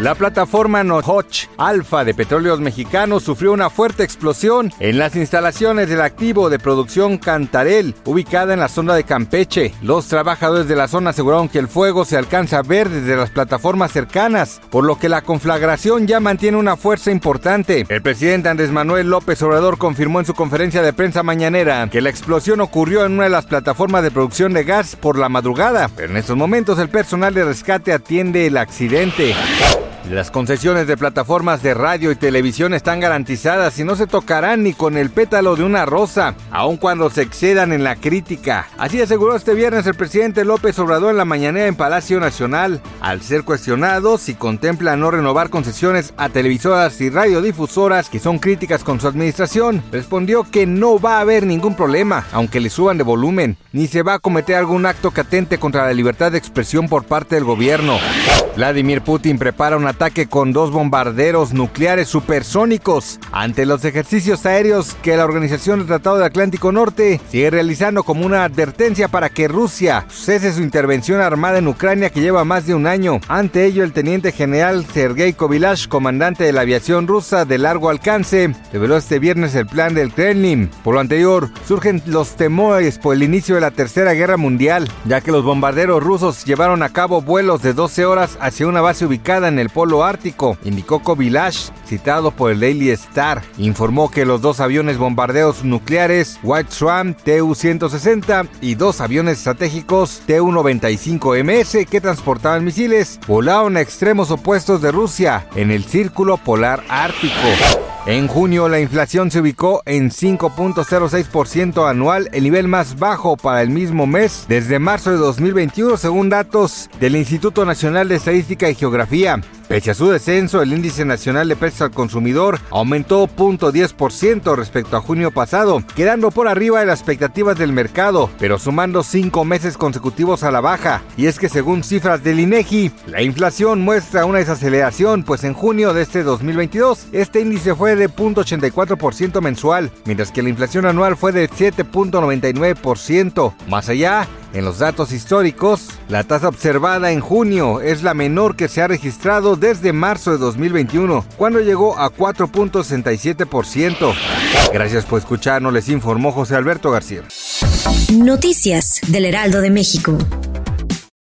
La plataforma Nohoch Alfa de Petróleos Mexicanos sufrió una fuerte explosión en las instalaciones del activo de producción Cantarel, ubicada en la zona de Campeche. Los trabajadores de la zona aseguraron que el fuego se alcanza a ver desde las plataformas cercanas, por lo que la conflagración ya mantiene una fuerza importante. El presidente Andrés Manuel López Obrador confirmó en su conferencia de prensa mañanera que la explosión ocurrió en una de las plataformas de producción de gas por la madrugada, pero en estos momentos el personal de rescate atiende el accidente. Las concesiones de plataformas de radio y televisión están garantizadas y no se tocarán ni con el pétalo de una rosa, aun cuando se excedan en la crítica. Así aseguró este viernes el presidente López Obrador en la mañanera en Palacio Nacional. Al ser cuestionado si contempla no renovar concesiones a televisoras y radiodifusoras que son críticas con su administración, respondió que no va a haber ningún problema, aunque le suban de volumen, ni se va a cometer algún acto que atente contra la libertad de expresión por parte del gobierno. Vladimir Putin prepara una ataque con dos bombarderos nucleares supersónicos ante los ejercicios aéreos que la Organización del Tratado del Atlántico Norte sigue realizando como una advertencia para que Rusia cese su intervención armada en Ucrania que lleva más de un año. Ante ello, el teniente general Sergei Kovilash, comandante de la aviación rusa de largo alcance, reveló este viernes el plan del Kremlin. Por lo anterior, surgen los temores por el inicio de la Tercera Guerra Mundial, ya que los bombarderos rusos llevaron a cabo vuelos de 12 horas hacia una base ubicada en el Polo Ártico, indicó Kovilash, citado por el Daily Star. Informó que los dos aviones bombardeos nucleares White Swan TU-160 y dos aviones estratégicos TU-95MS que transportaban misiles volaron a extremos opuestos de Rusia en el Círculo Polar Ártico. En junio la inflación se ubicó en 5.06% anual, el nivel más bajo para el mismo mes desde marzo de 2021 según datos del Instituto Nacional de Estadística y Geografía. Pese a su descenso, el índice nacional de precios al consumidor aumentó 0.10% respecto a junio pasado, quedando por arriba de las expectativas del mercado, pero sumando cinco meses consecutivos a la baja. Y es que según cifras del INEGI, la inflación muestra una desaceleración, pues en junio de este 2022 este índice fue de 0.84% mensual, mientras que la inflación anual fue de 7.99%. Más allá, en los datos históricos, la tasa observada en junio es la menor que se ha registrado desde marzo de 2021, cuando llegó a 4.67%. Gracias por escucharnos, les informó José Alberto García. Noticias del Heraldo de México.